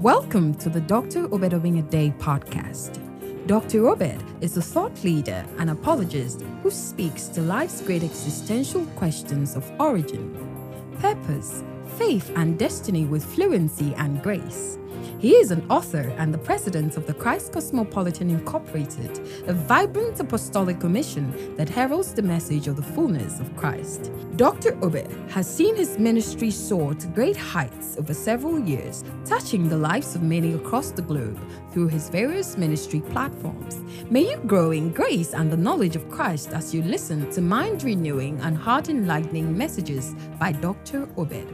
Welcome to the Dr. Obed Obeng-Addae podcast. Dr. Obed is a thought leader and apologist who speaks to life's great existential questions of origin, purpose, faith, and destiny with fluency and grace. He is an author and the president of the Christ Cosmopolitan Incorporated, a vibrant apostolic commission that heralds the message of the fullness of Christ. Dr. Obed has seen his ministry soar to great heights over several years, touching the lives of many across the globe through his various ministry platforms. May you grow in grace and the knowledge of Christ as you listen to mind renewing and heart enlightening messages by Dr. Obed.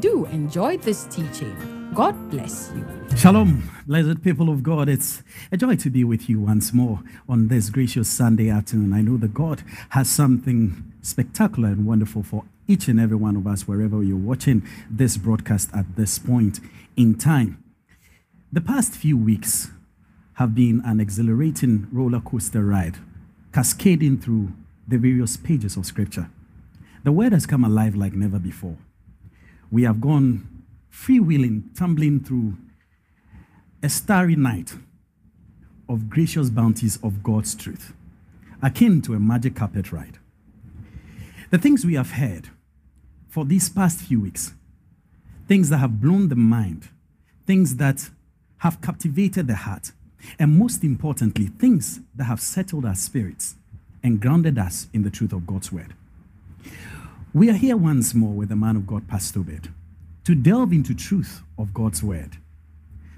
Do enjoy this teaching. God bless you. Shalom, blessed people of God. It's a joy to be with you once more on this gracious Sunday afternoon. I know that God has something spectacular and wonderful for each and every one of us, wherever you're watching this broadcast at this point in time. The past few weeks have been an exhilarating roller coaster ride, cascading through the various pages of Scripture. The Word has come alive like never before. We have gone freewheeling, tumbling through a starry night of gracious bounties of God's truth, akin to a magic carpet ride. The things we have heard for these past few weeks, things that have blown the mind, things that have captivated the heart, and most importantly, things that have settled our spirits and grounded us in the truth of God's word. We are here once more with the man of God, Pastor Obed to delve into truth of God's word.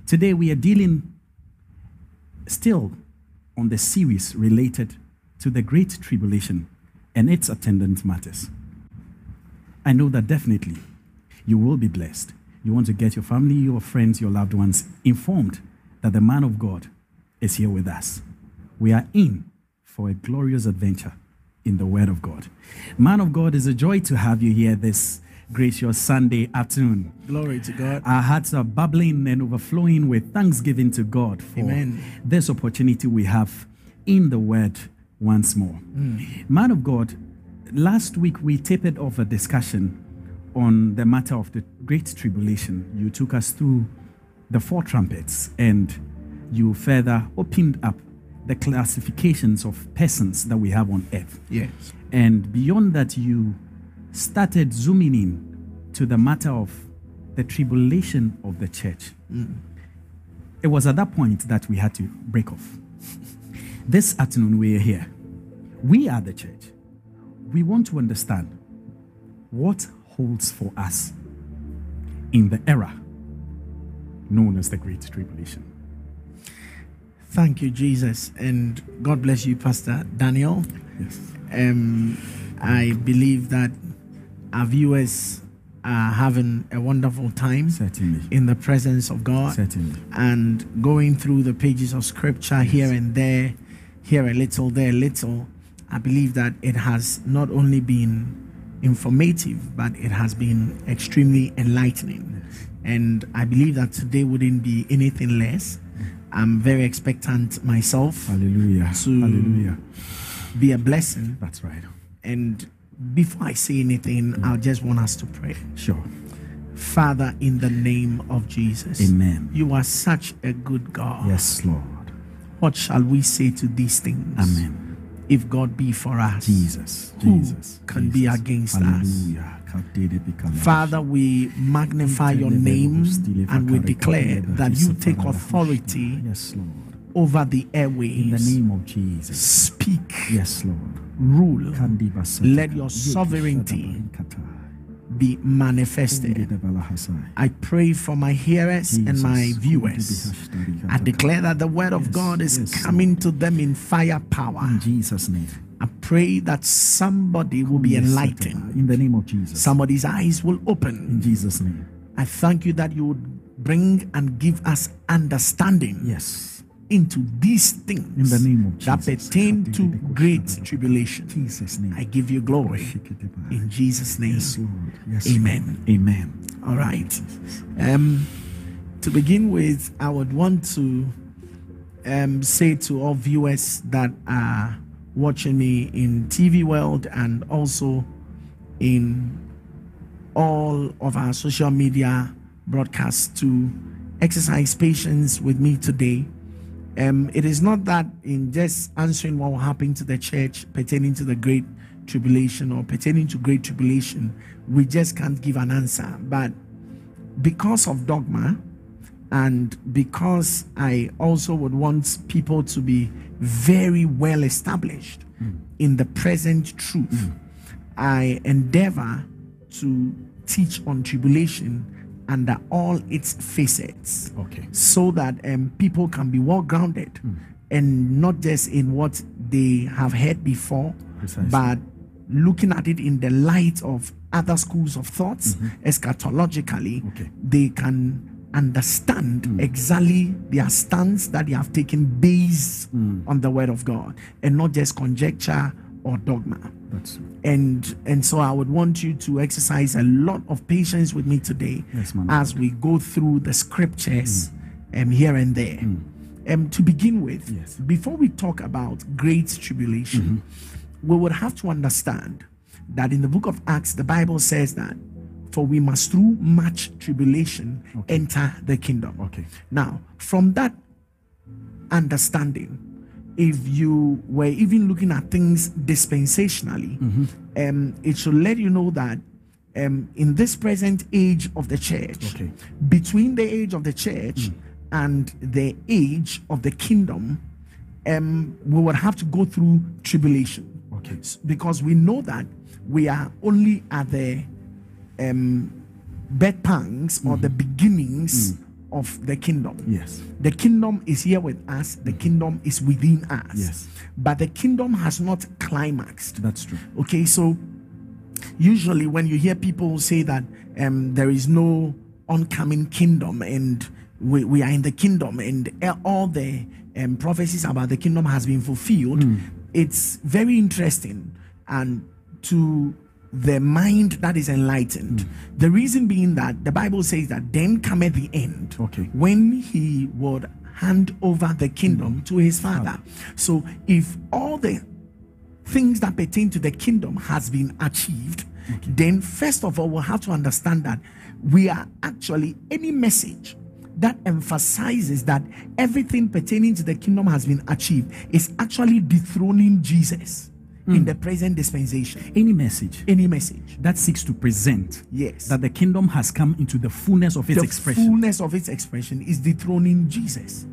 Today we are dealing still on the series related to the great tribulation and its attendant matters. I know that definitely you will be blessed. You want to get your family, your friends, your loved ones informed that the man of God is here with us. We are in for a glorious adventure in the Word of God. Man of God, is a joy to have you here this gracious Sunday afternoon. Glory to God. Our hearts are bubbling and overflowing with thanksgiving to God for Amen. this opportunity we have in the Word once more. Mm. Man of God, last week we tapered off a discussion on the matter of the Great Tribulation. You took us through the four trumpets and you further opened up the classifications of persons that we have on earth. Yes. And beyond that, you started zooming in to the matter of the tribulation of the church. Mm. It was at that point that we had to break off. This afternoon, we are here. We are the church. We want to understand what holds for us in the era known as the Great Tribulation. Thank you, Jesus. And God bless you, Pastor Daniel. Yes. Um, I believe that our viewers are having a wonderful time Certainly. in the presence of God Certainly. and going through the pages of scripture Yes. here and there, here a little, there a little. I believe that it has not only been informative, but it has been extremely enlightening. And I believe that today wouldn't be anything less. I'm very expectant myself Hallelujah. To- Hallelujah. be a blessing. That's right. And before I say anything, mm. I just want us to pray. Sure. Father, in the name of Jesus, Amen. you are such a good God. Yes, Lord. What shall we say to these things? Amen. If God be for us, Jesus. Who Jesus. can be Jesus. against us? Father, we magnify your name and we declare that you take authority Yes, Lord. Over the In the name of Jesus. Speak, Yes, Lord. rule, Let your sovereignty be manifested. I pray for my hearers and my viewers. I declare that the word of God is coming to them in fire power. In Jesus' name. I pray that somebody will be enlightened. In the name of Jesus. Somebody's eyes will open. In. Jesus' name. I thank you that you would bring and give us understanding Yes. Into these things In the name of that pertain to great tribulation. Jesus' name. I give you glory in Jesus' name. Yes. Yes, Amen. Amen. All right. Um, to begin with, I would want to um, say to all viewers that are watching me in TV World and also in all of our social media broadcasts to exercise patience with me today. Um, it is not that in just answering what will happen to the church pertaining to the great tribulation or pertaining to great tribulation, we just can't give an answer. But because of dogma, and because I also would want people to be very well established mm. in the present truth, mm. I endeavor to teach on tribulation under all its facets. Okay. So that um, people can be well grounded mm. and not just in what they have heard before, Precisely. but looking at it in the light of other schools of thoughts, mm-hmm. eschatologically, okay. they can understand mm. exactly their stance that they have taken based mm. on the word of God and not just conjecture or dogma. That's and and so I would want you to exercise a lot of patience with me today yes, as we go through the scriptures mm. um, here and there. Mm. Um, to begin with, yes. before we talk about great tribulation, mm-hmm. we would have to understand that in the book of Acts, the Bible says that for we must through much tribulation okay. enter the kingdom. Okay. Now, from that understanding, if you were even looking at things dispensationally, mm-hmm. um, it should let you know that um, in this present age of the church, okay. between the age of the church mm. and the age of the kingdom, um, we would have to go through tribulation. Okay. Because we know that we are only at the um, bed pangs or the mm-hmm. beginnings mm. Of the kingdom. Yes. The kingdom is here with us, the mm-hmm. kingdom is within us. Yes. But the kingdom has not climaxed. That's true. Okay, so usually when you hear people say that um, there is no oncoming kingdom and we, we are in the kingdom and all the um, prophecies about the kingdom has been fulfilled, mm. it's very interesting and to the mind that is enlightened. Mm. The reason being that the Bible says that then come at the end okay. when he would hand over the kingdom mm. to his father. So if all the things that pertain to the kingdom has been achieved, okay. then first of all we'll have to understand that we are actually any message that emphasizes that everything pertaining to the kingdom has been achieved is actually dethroning Jesus mm. in the present dispensation. Any message, any message that seeks to present, yes, that the kingdom has come into the fullness of its the expression. Fullness of its expression is dethroning Jesus.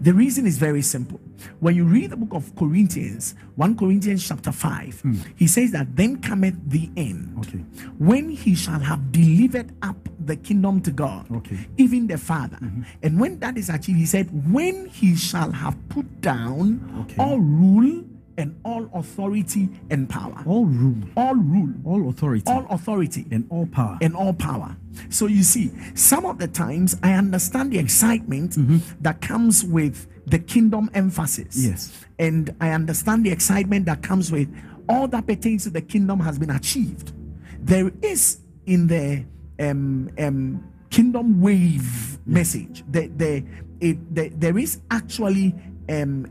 The reason is very simple. When you read the book of Corinthians, 1 Corinthians chapter 5, mm. he says that then cometh the end. Okay. When he shall have delivered up the kingdom to God, okay. even the Father. Mm-hmm. And when that is achieved, he said, when he shall have put down okay. all rule and all authority and power. All rule. All rule. All authority. All authority. And all power. And all power. So you see, some of the times I understand the excitement mm-hmm. that comes with the kingdom emphasis. Yes. And I understand the excitement that comes with all that pertains to the kingdom has been achieved. There is in the um, um, kingdom wave yes. message, the, the, it, the, there is actually um,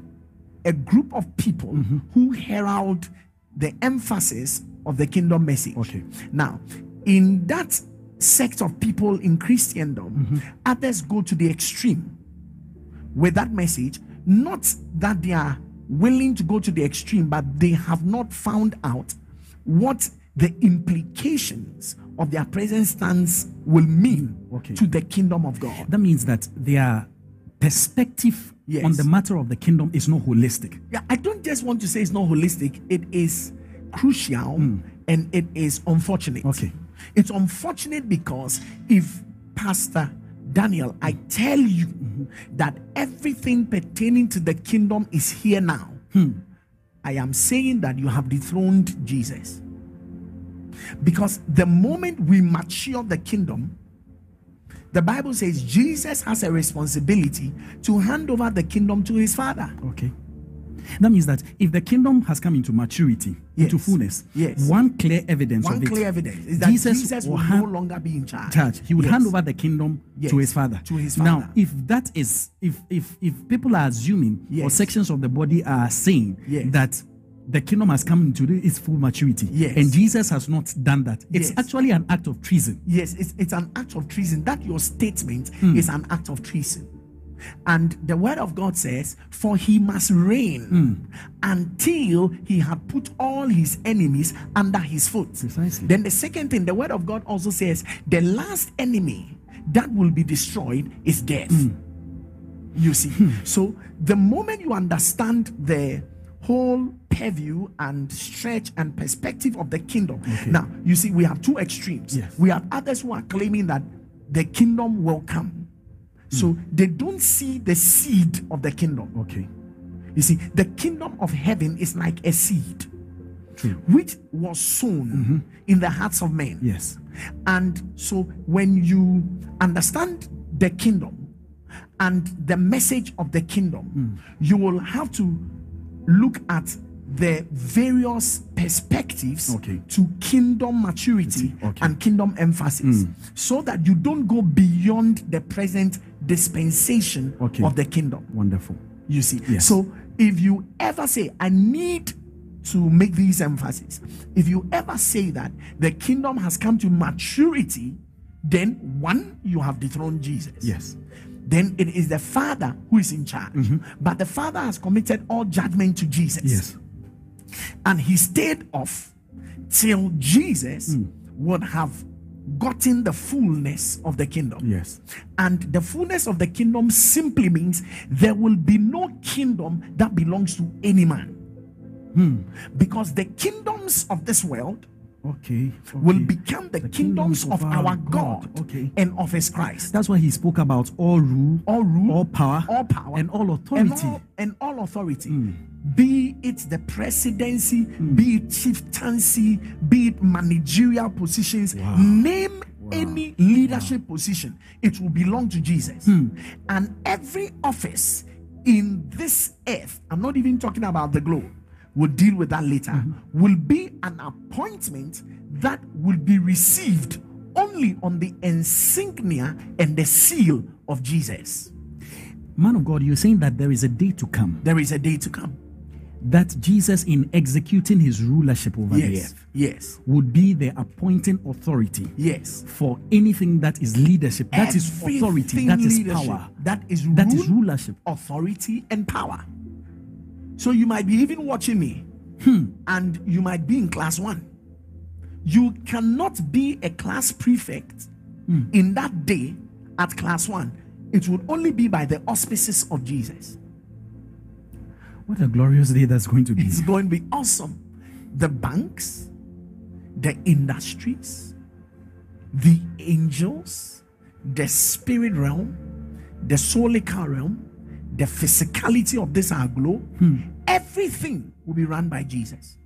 a group of people mm-hmm. who herald the emphasis of the kingdom message. Okay. Now, in that sect of people in Christendom, mm-hmm. others go to the extreme with that message, not that they are willing to go to the extreme, but they have not found out what the implications of their present stance will mean okay. to the kingdom of God. That means that their perspective yes. on the matter of the kingdom is not holistic. Yeah, I don't just want to say it's not holistic, it is crucial mm. and it is unfortunate. Okay. It's unfortunate because if Pastor Daniel, I tell you mm-hmm. that everything pertaining to the kingdom is here now. Hmm. I am saying that you have dethroned Jesus. Because the moment we mature the kingdom, the Bible says Jesus has a responsibility to hand over the kingdom to his father. Okay. That means that if the kingdom has come into maturity, yes. into fullness, yes. one clear evidence one of it, clear evidence is that Jesus, Jesus will, no longer be in charge. charge. He would yes. hand over the kingdom to his father. To his father. Now, if that is, if if if people are assuming, or sections of the body are saying that the kingdom has come into its full maturity. Yes. And Jesus has not done that. It's Yes. actually an act of treason. Yes, it's, it's an act of treason. That your statement Hmm. is an act of treason. And the word of God says, For he must reign Hmm. until he had put all his enemies under his foot. Precisely. Then the second thing, the word of God also says, The last enemy that will be destroyed is death. Hmm. You see, so the moment you understand the whole purview and stretch and perspective of the kingdom, now you see, we have two extremes. Yes. We have others who are claiming that the kingdom will come, hmm. so they don't see the seed of the kingdom. Okay. You see, the kingdom of heaven is like a seed True. which was sown mm-hmm. in the hearts of men. Yes. And so when you understand the kingdom and the message of the kingdom, hmm. you will have to look at the various perspectives Okay. to kingdom maturity Okay. and kingdom emphasis hmm. so that you don't go beyond the present dispensation Okay. of the kingdom. Wonderful. You see, Yes. so if you ever say, I need to make these emphasis, if you ever say that the kingdom has come to maturity, then one, you have dethroned Jesus. Yes. Then it is the Father who is in charge. Mm-hmm. But the Father has committed all judgment to Jesus. Yes. And he stayed off till Jesus mm. would have gotten the fullness of the kingdom. Yes. And the fullness of the kingdom simply means there will be no kingdom that belongs to any man. Hmm. Because the kingdoms of this world Okay. will become the, The kingdoms, of, our God, Okay. and of his Christ. That's why he spoke about all rule, all rule, all power, all power, and all and authority. all, and all authority. Hmm. Be it the presidency, hmm. be it chieftaincy, be it managerial positions, name any leadership position, it will belong to Jesus. Hmm. And every office in this earth, I'm not even talking about the globe, we'll deal with that later, mm-hmm. will be an appointment that will be received only on the insignia and the seal of Jesus. Man of God, you're saying that there is a day to come There is a day to come. that Jesus, in executing his rulership over the earth, yes, would be the appointing authority yes. for anything that is leadership, that is authority, that is power, That is that rule, is rulership. authority, and power. So you might be even watching me, Hmm. and you might be in class one. You cannot be a class prefect Hmm. in that day at class one. It would only be by the auspices of Jesus. What a glorious day that's going to be. It's going to be awesome. The banks, the industries, the angels, the spirit realm, the solical realm, the physicality of this our globe, everything will be run by Jesus.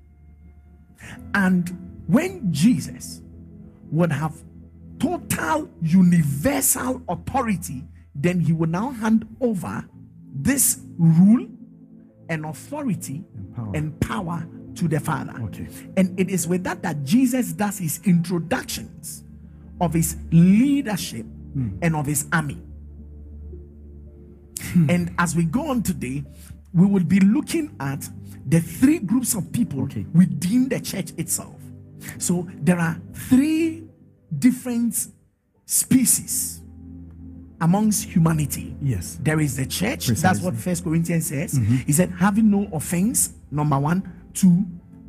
And when Jesus would have total universal authority, then he will now hand over this rule and authority power. and power to the Father. Okay. And it is with that that Jesus does his introductions of his leadership hmm. and of his army. Hmm. And as we go on today, we will be looking at the three groups of people Okay. within the church itself. So there are three different species amongst humanity. Yes. There is the church. That's what First Corinthians says. Mm-hmm. He said, having no offense, number one, to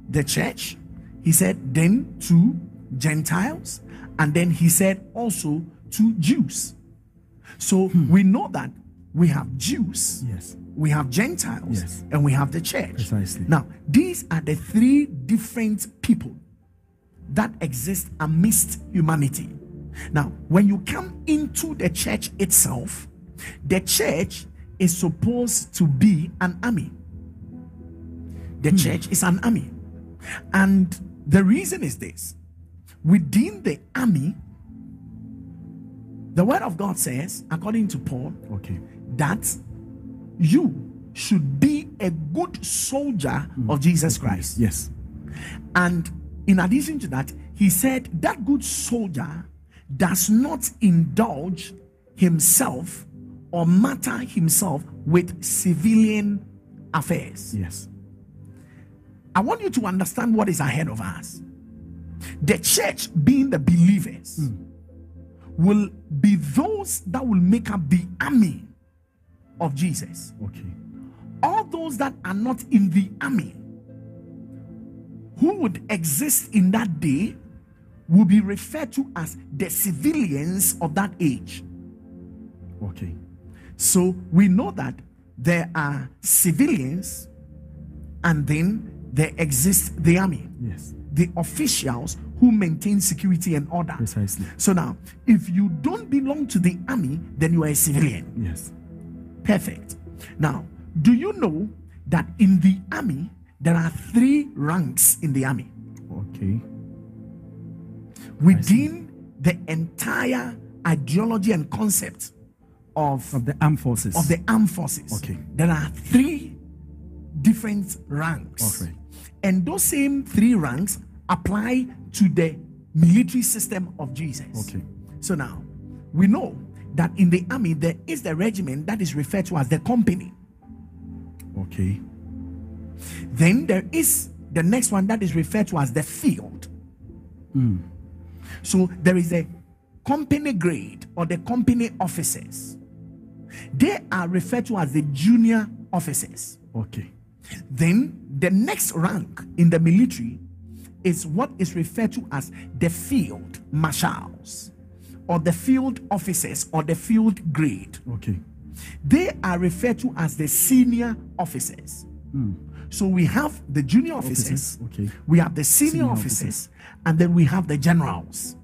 the church. He said, then to Gentiles. And then he said also to Jews. So hmm. we know that we have Jews, Yes. We have Gentiles, Yes. and we have the church. Precisely. Now, these are the three different people that exist amidst humanity. Now, when you come into the church itself, the church is supposed to be an army. The hmm. church is an army. And the reason is this within the army, the word of God says, according to Paul, Okay. that you should be a good soldier of Jesus Christ. Yes. And in addition to that, he said that good soldier does not indulge himself or matter himself with civilian affairs. Yes. I want you to understand what is ahead of us. The church, being the believers, Mm. will be those that will make up the army of Jesus. Okay. All those that are not in the army, who would exist in that day, will be referred to as the civilians of that age. Okay. So we know that there are civilians and then there exists the army, Yes. the officials who maintain security and order. Precisely. So now, if you don't belong to the army, then you are a civilian. Yes. Perfect. Now, do you know that in the army, there are three ranks in the army? Okay. Within the entire ideology and concept of Of the armed forces. of the armed forces. Okay. There are three different ranks. Okay. And those same three ranks apply to the military system of Jesus. Okay. So now we know that in the army there is the regiment that is referred to as the company. Okay. Then there is the next one that is referred to as the field. Hmm. So there is a company grade or the company officers. They are referred to as the junior officers. Okay. Then the next rank in the military is what is referred to as the field marshals or the field officers or the field grade. Okay. They are referred to as the senior officers. Hmm. So we have the junior officers, Officers, okay. we have the senior, Senior officers, and then we have the generals.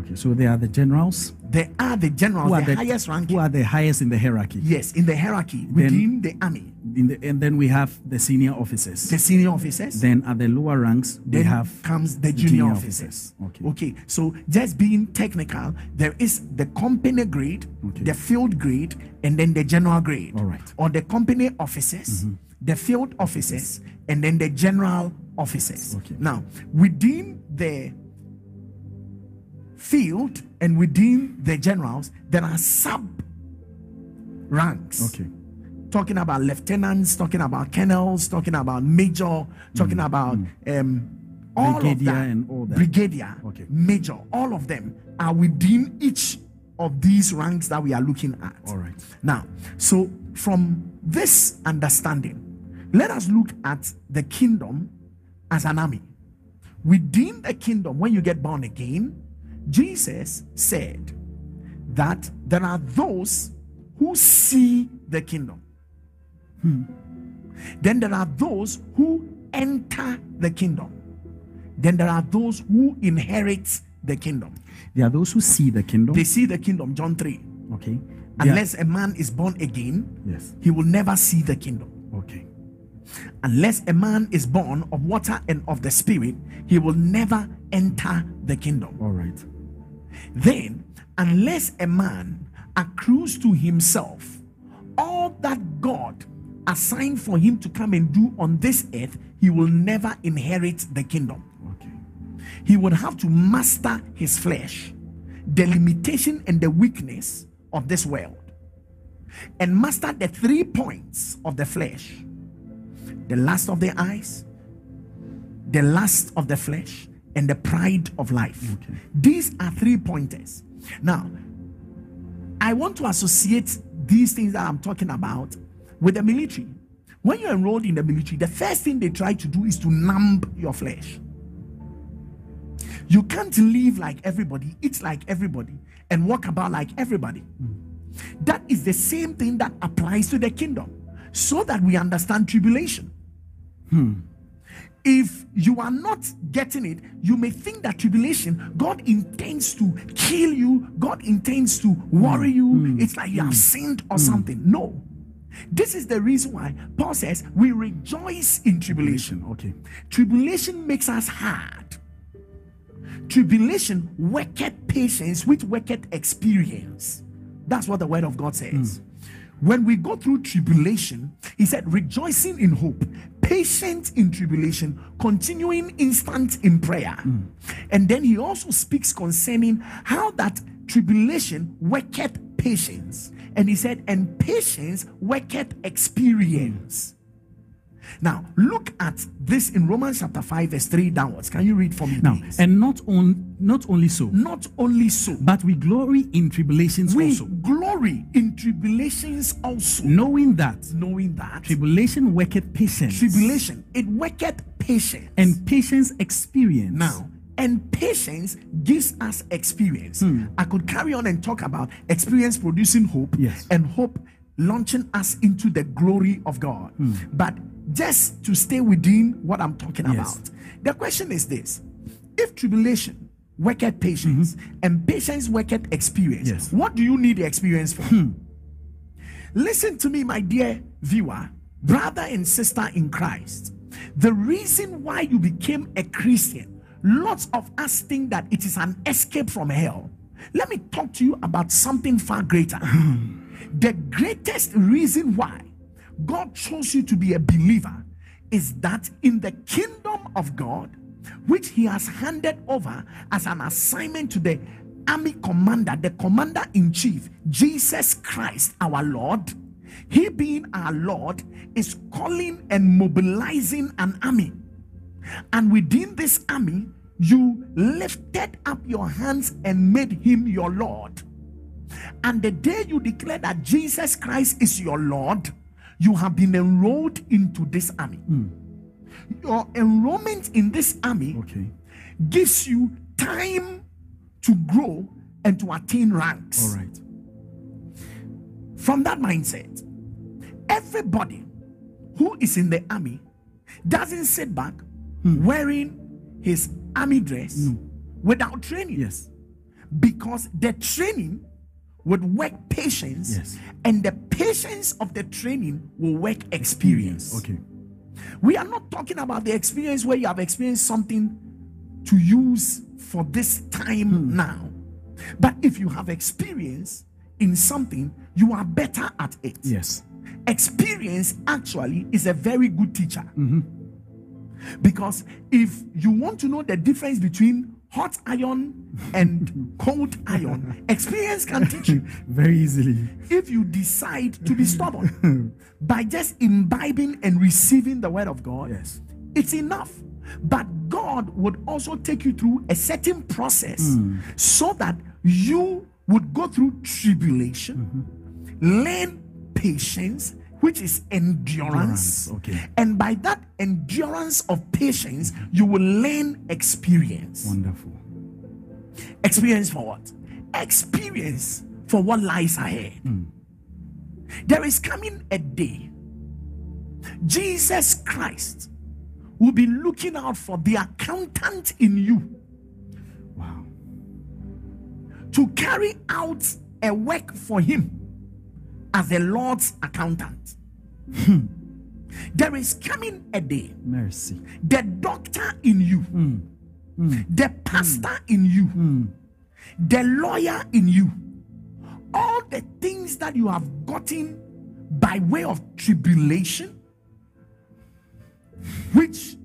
Okay. So they are the generals. They are the generals, Who are the, the highest rank. Who are the highest in the hierarchy? Yes, in the hierarchy within the army. The, and then we have the senior officers. The senior officers. Then at the lower ranks, we then have comes the junior, junior officers. officers. Okay. So just being technical, there is the company grade, Okay. the field grade, and then the general grade. All right. Mm-hmm. Or the company officers, the field officers, and then the general officers. Okay. Now, within the field and within the generals, there are sub ranks Okay. talking about lieutenants, talking about colonels, talking about major, talking about um, all Mm. Brigadier of that, and all that. brigadier, Okay. major, all of them are within each of these ranks that we are looking at. All right. Now, so from this understanding, let us look at the kingdom as an army. Within the kingdom, when you get born again, Jesus said that there are those who see the kingdom. Hmm. Then there are those who enter the kingdom. Then there are those who inherit the kingdom. There are those who see the kingdom. They see the kingdom, John 3. okay. Are- Unless a man is born again, yes. he will never see the kingdom. Okay. Unless a man is born of water and of the spirit, he will never enter the kingdom. All right. Then, unless a man accrues to himself all that God assigned for him to come and do on this earth, he will never inherit the kingdom. Okay. He would have to master his flesh, the limitation and the weakness of this world, and master the three points of the flesh the lust of the eyes, the lust of the flesh, and the pride of life. Okay. These are three pointers. Now, I want to associate these things that I'm talking about with the military. When you're enrolled in the military, the first thing they try to do is to numb your flesh. You can't live like everybody, eat like everybody, and walk about like everybody. Hmm. That is the same thing that applies to the kingdom, so that we understand tribulation. Hmm. If you are not getting it, you may think that tribulation, God intends to kill you, God intends to worry you. Hmm. Hmm. It's like you have hmm. sinned or something. No. This is the reason why Paul says we rejoice in tribulation. Okay. Tribulation makes us hard. Tribulation worketh patience with worketh experience. That's what the word of God says. When we go through tribulation, he said, rejoicing in hope, patient in tribulation, continuing instant in prayer. And then he also speaks concerning how that tribulation worketh patience. And he said, and patience worketh experience. Now, look at this in Romans chapter 5, verse 3 downwards. Can you read for me? Now, please? and not on not only so, not only so, but we glory in tribulations we also, glory in tribulations also, knowing that knowing that tribulation worketh patience, tribulation it worketh patience. and patience experience. now, and patience gives us experience. Hmm. I could carry on and talk about experience producing hope Yes. and hope launching us into the glory of God. Hmm. But just to stay within what I'm talking Yes. about, the question is this if tribulation worketh patience mm-hmm. and patience worketh experience, Yes. what do you need the experience for? Hmm. Listen to me, my dear viewer, brother and sister in Christ. The reason why you became a Christian, lots of us think that it is an escape from hell. Let me talk to you about something far greater. Hmm. the greatest reason why God chose you to be a believer is that in the kingdom of God, which He has handed over as an assignment to the army commander, the commander in chief, Jesus Christ, our Lord. He being our Lord is calling and mobilizing an army. And within this army, you lifted up your hands and made him your Lord. And the day you declare that Jesus Christ is your Lord, you have been enrolled into this army. Hmm. Your enrollment in this army Okay. gives you time to grow and to attain ranks. All right. From that mindset, everybody who is in the army doesn't sit back hmm. wearing his army dress without training. Yes. Because the training would work patience, Yes. and the patience of the training will work experience. Mm, okay. We are not talking about the experience where you have experienced something to use for this time mm. now. But if you have experience in something, you are better at it. Yes. Experience actually is a very good teacher. Mm-hmm. Because if you want to know the difference between hot iron and cold iron, experience can teach you Very easily. if you decide to be stubborn by just imbibing and receiving the word of God, Yes. it's enough. But God would also take you through a certain process hmm. so that you would go through tribulation, mm-hmm. learn patience, which is endurance. Endurance, okay. And by that endurance of patience, you will learn experience. Wonderful. Experience for what? Experience for what lies ahead. Hmm. There is coming a day, Jesus Christ will be looking out for the accountant in you Wow. to carry out a work for him as the Lord's accountant. Hmm. There is coming a day, Mercy. the doctor in you, hmm. Hmm. the pastor in you, the lawyer in you, all the things that you have gotten by way of tribulation, which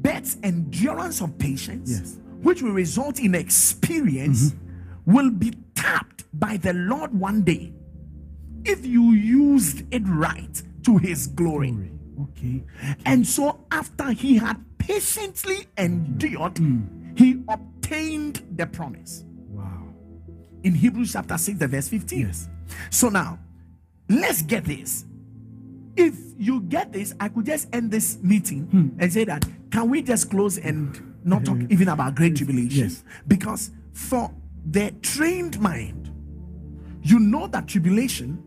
bets endurance of patience, Yes. which will result in experience, mm-hmm. will be tapped by the Lord one day if you used it right to his glory. Glory. Okay. And so, after he had patiently endured, hmm. he obtained the promise. Wow. In Hebrews chapter 6, the verse 15. Yes. So, now let's get this. If you get this, I could just end this meeting hmm. and say that can we just close and not talk uh, even about great tribulation? Yes. Because for the trained mind, you know that tribulation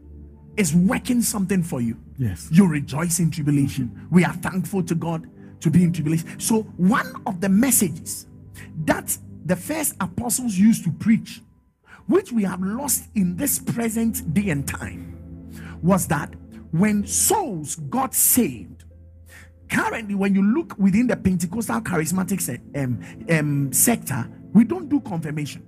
is working something for you. Yes. You rejoice in tribulation. We are thankful to God to be in tribulation. So, one of the messages that the first apostles used to preach, which we have lost in this present day and time, was that when souls got saved, currently, when you look within the Pentecostal charismatic se- um, um, sector, we don't do confirmation.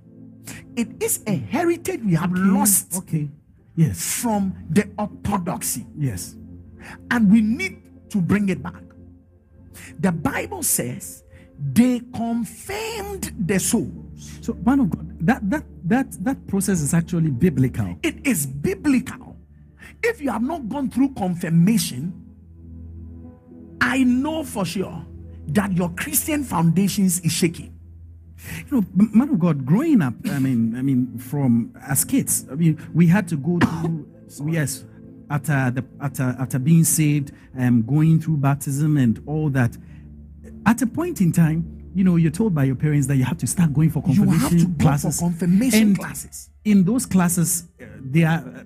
It is a heritage we have lost Okay. Yes. from the orthodoxy Yes. and we need to bring it back. The Bible says they confirmed the souls. So, man of God, that that that that process is actually biblical. It is biblical. If you have not gone through confirmation I know for sure that your Christian foundations is shaky. You know, man of God, growing up, I mean, I mean, from as kids, I mean, we had to go through, yes, after the after after being saved, um, going through baptism and all that. At a point in time, you know, you're told by your parents that you have to start going for confirmation You have to go classes. for confirmation And classes. In those classes, uh, there are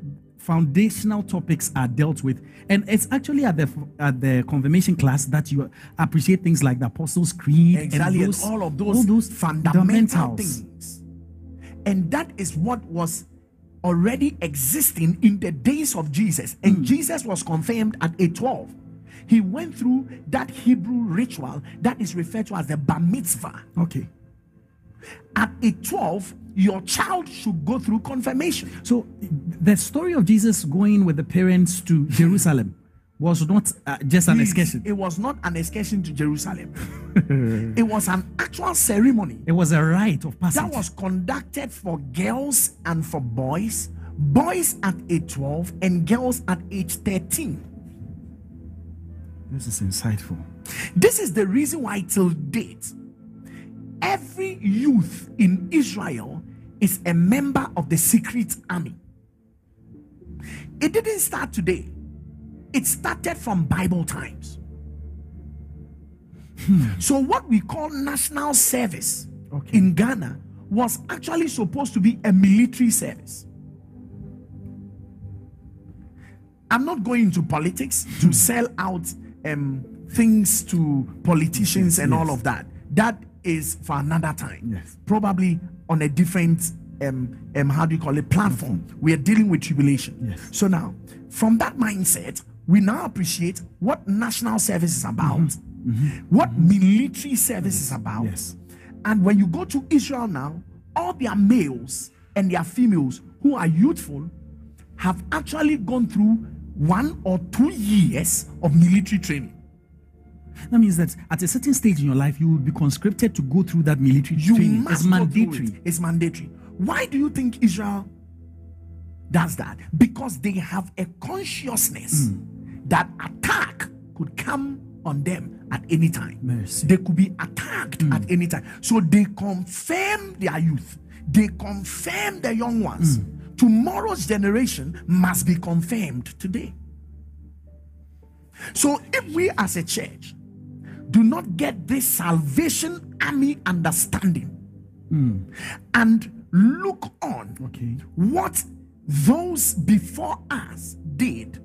foundational topics are dealt with, and it's actually at the at the confirmation class that you appreciate things like the Apostles' Creed Exactly, and and all of those, all those fundamental fundamentals. things. And that is what was already existing in the days of Jesus. And hmm. Jesus was confirmed at age 12. He went through that Hebrew ritual that is referred to as the bar mitzvah. Okay. At age 12, your child should go through confirmation. So the story of Jesus going with the parents to Jerusalem was not uh, just an excursion. It was not an excursion to Jerusalem. it was an actual ceremony It was a rite of passage. that was conducted for girls and for boys, boys at age 12 and girls at age 13. this is insightful. This is the reason why, till date, every youth in Israel is a member of the secret army. It didn't start today, it started from Bible times. So, what we call national service Okay. in Ghana was actually supposed to be a military service. I'm not going into politics to sell out um, things to politicians and all of that. That is for another time. Yes. Probably on a different um, um how do you call it platform. We are dealing with tribulation. Yes. So now, from that mindset, we now appreciate what national service is about, what military service is about. Yes. And when you go to Israel now, all their males and their females who are youthful have actually gone through one or two years of military training. That means that at a certain stage in your life, you will be conscripted to go through that military You training. must It's mandatory. it. It's mandatory. Why do you think Israel does that? Because they have a consciousness hmm. that attack could come on them at any time. Mercy. They could be attacked at hmm. any time. So they confirm their youth. They confirm the young ones. Hmm. Tomorrow's generation must be confirmed today. So if we as a church do not get this salvation army understanding and look on Okay. what those before us did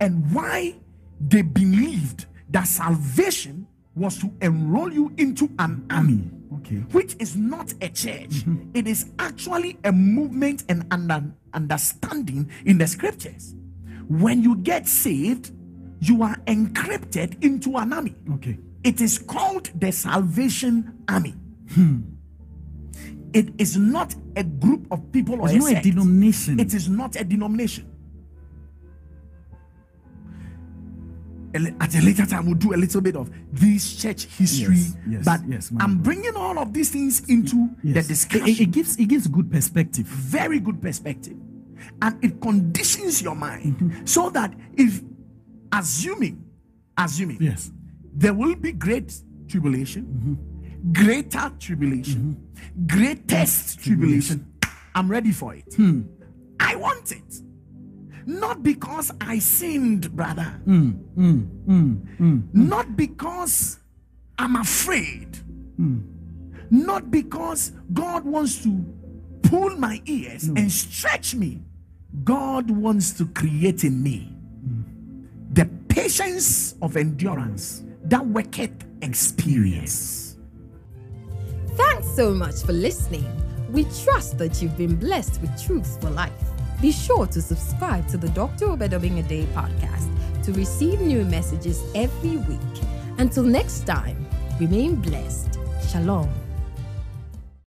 and why they believed that salvation was to enroll you into an army Okay. which is not a church mm-hmm. It is actually a movement and under, understanding in the scriptures when you get saved you are encrypted into an army Okay. it is called the Salvation Army. It is not a group of people or It's a a denomination. It is not a denomination. At a later time, we'll do a little bit of this church history, Yes, yes, but yes, I'm God. bringing all of these things into the discussion. It, it gives it gives good perspective. very good perspective and it conditions your mind Mm-hmm. so that if assuming assuming Yes. there will be great tribulation mm-hmm. greater tribulation mm-hmm. greatest tribulation. I'm ready for it. Hmm. I want it. Not because i sinned brother. Hmm. Hmm. Not because i'm afraid. Not because God wants to pull my ears and stretch me. God wants to create in me patience of endurance that worketh experience. Thanks so much for listening. We trust that you've been blessed with truths for life. Be sure to subscribe to the Dr. Obed Obeng-Addae podcast to receive new messages every week. Until next time, remain blessed. Shalom.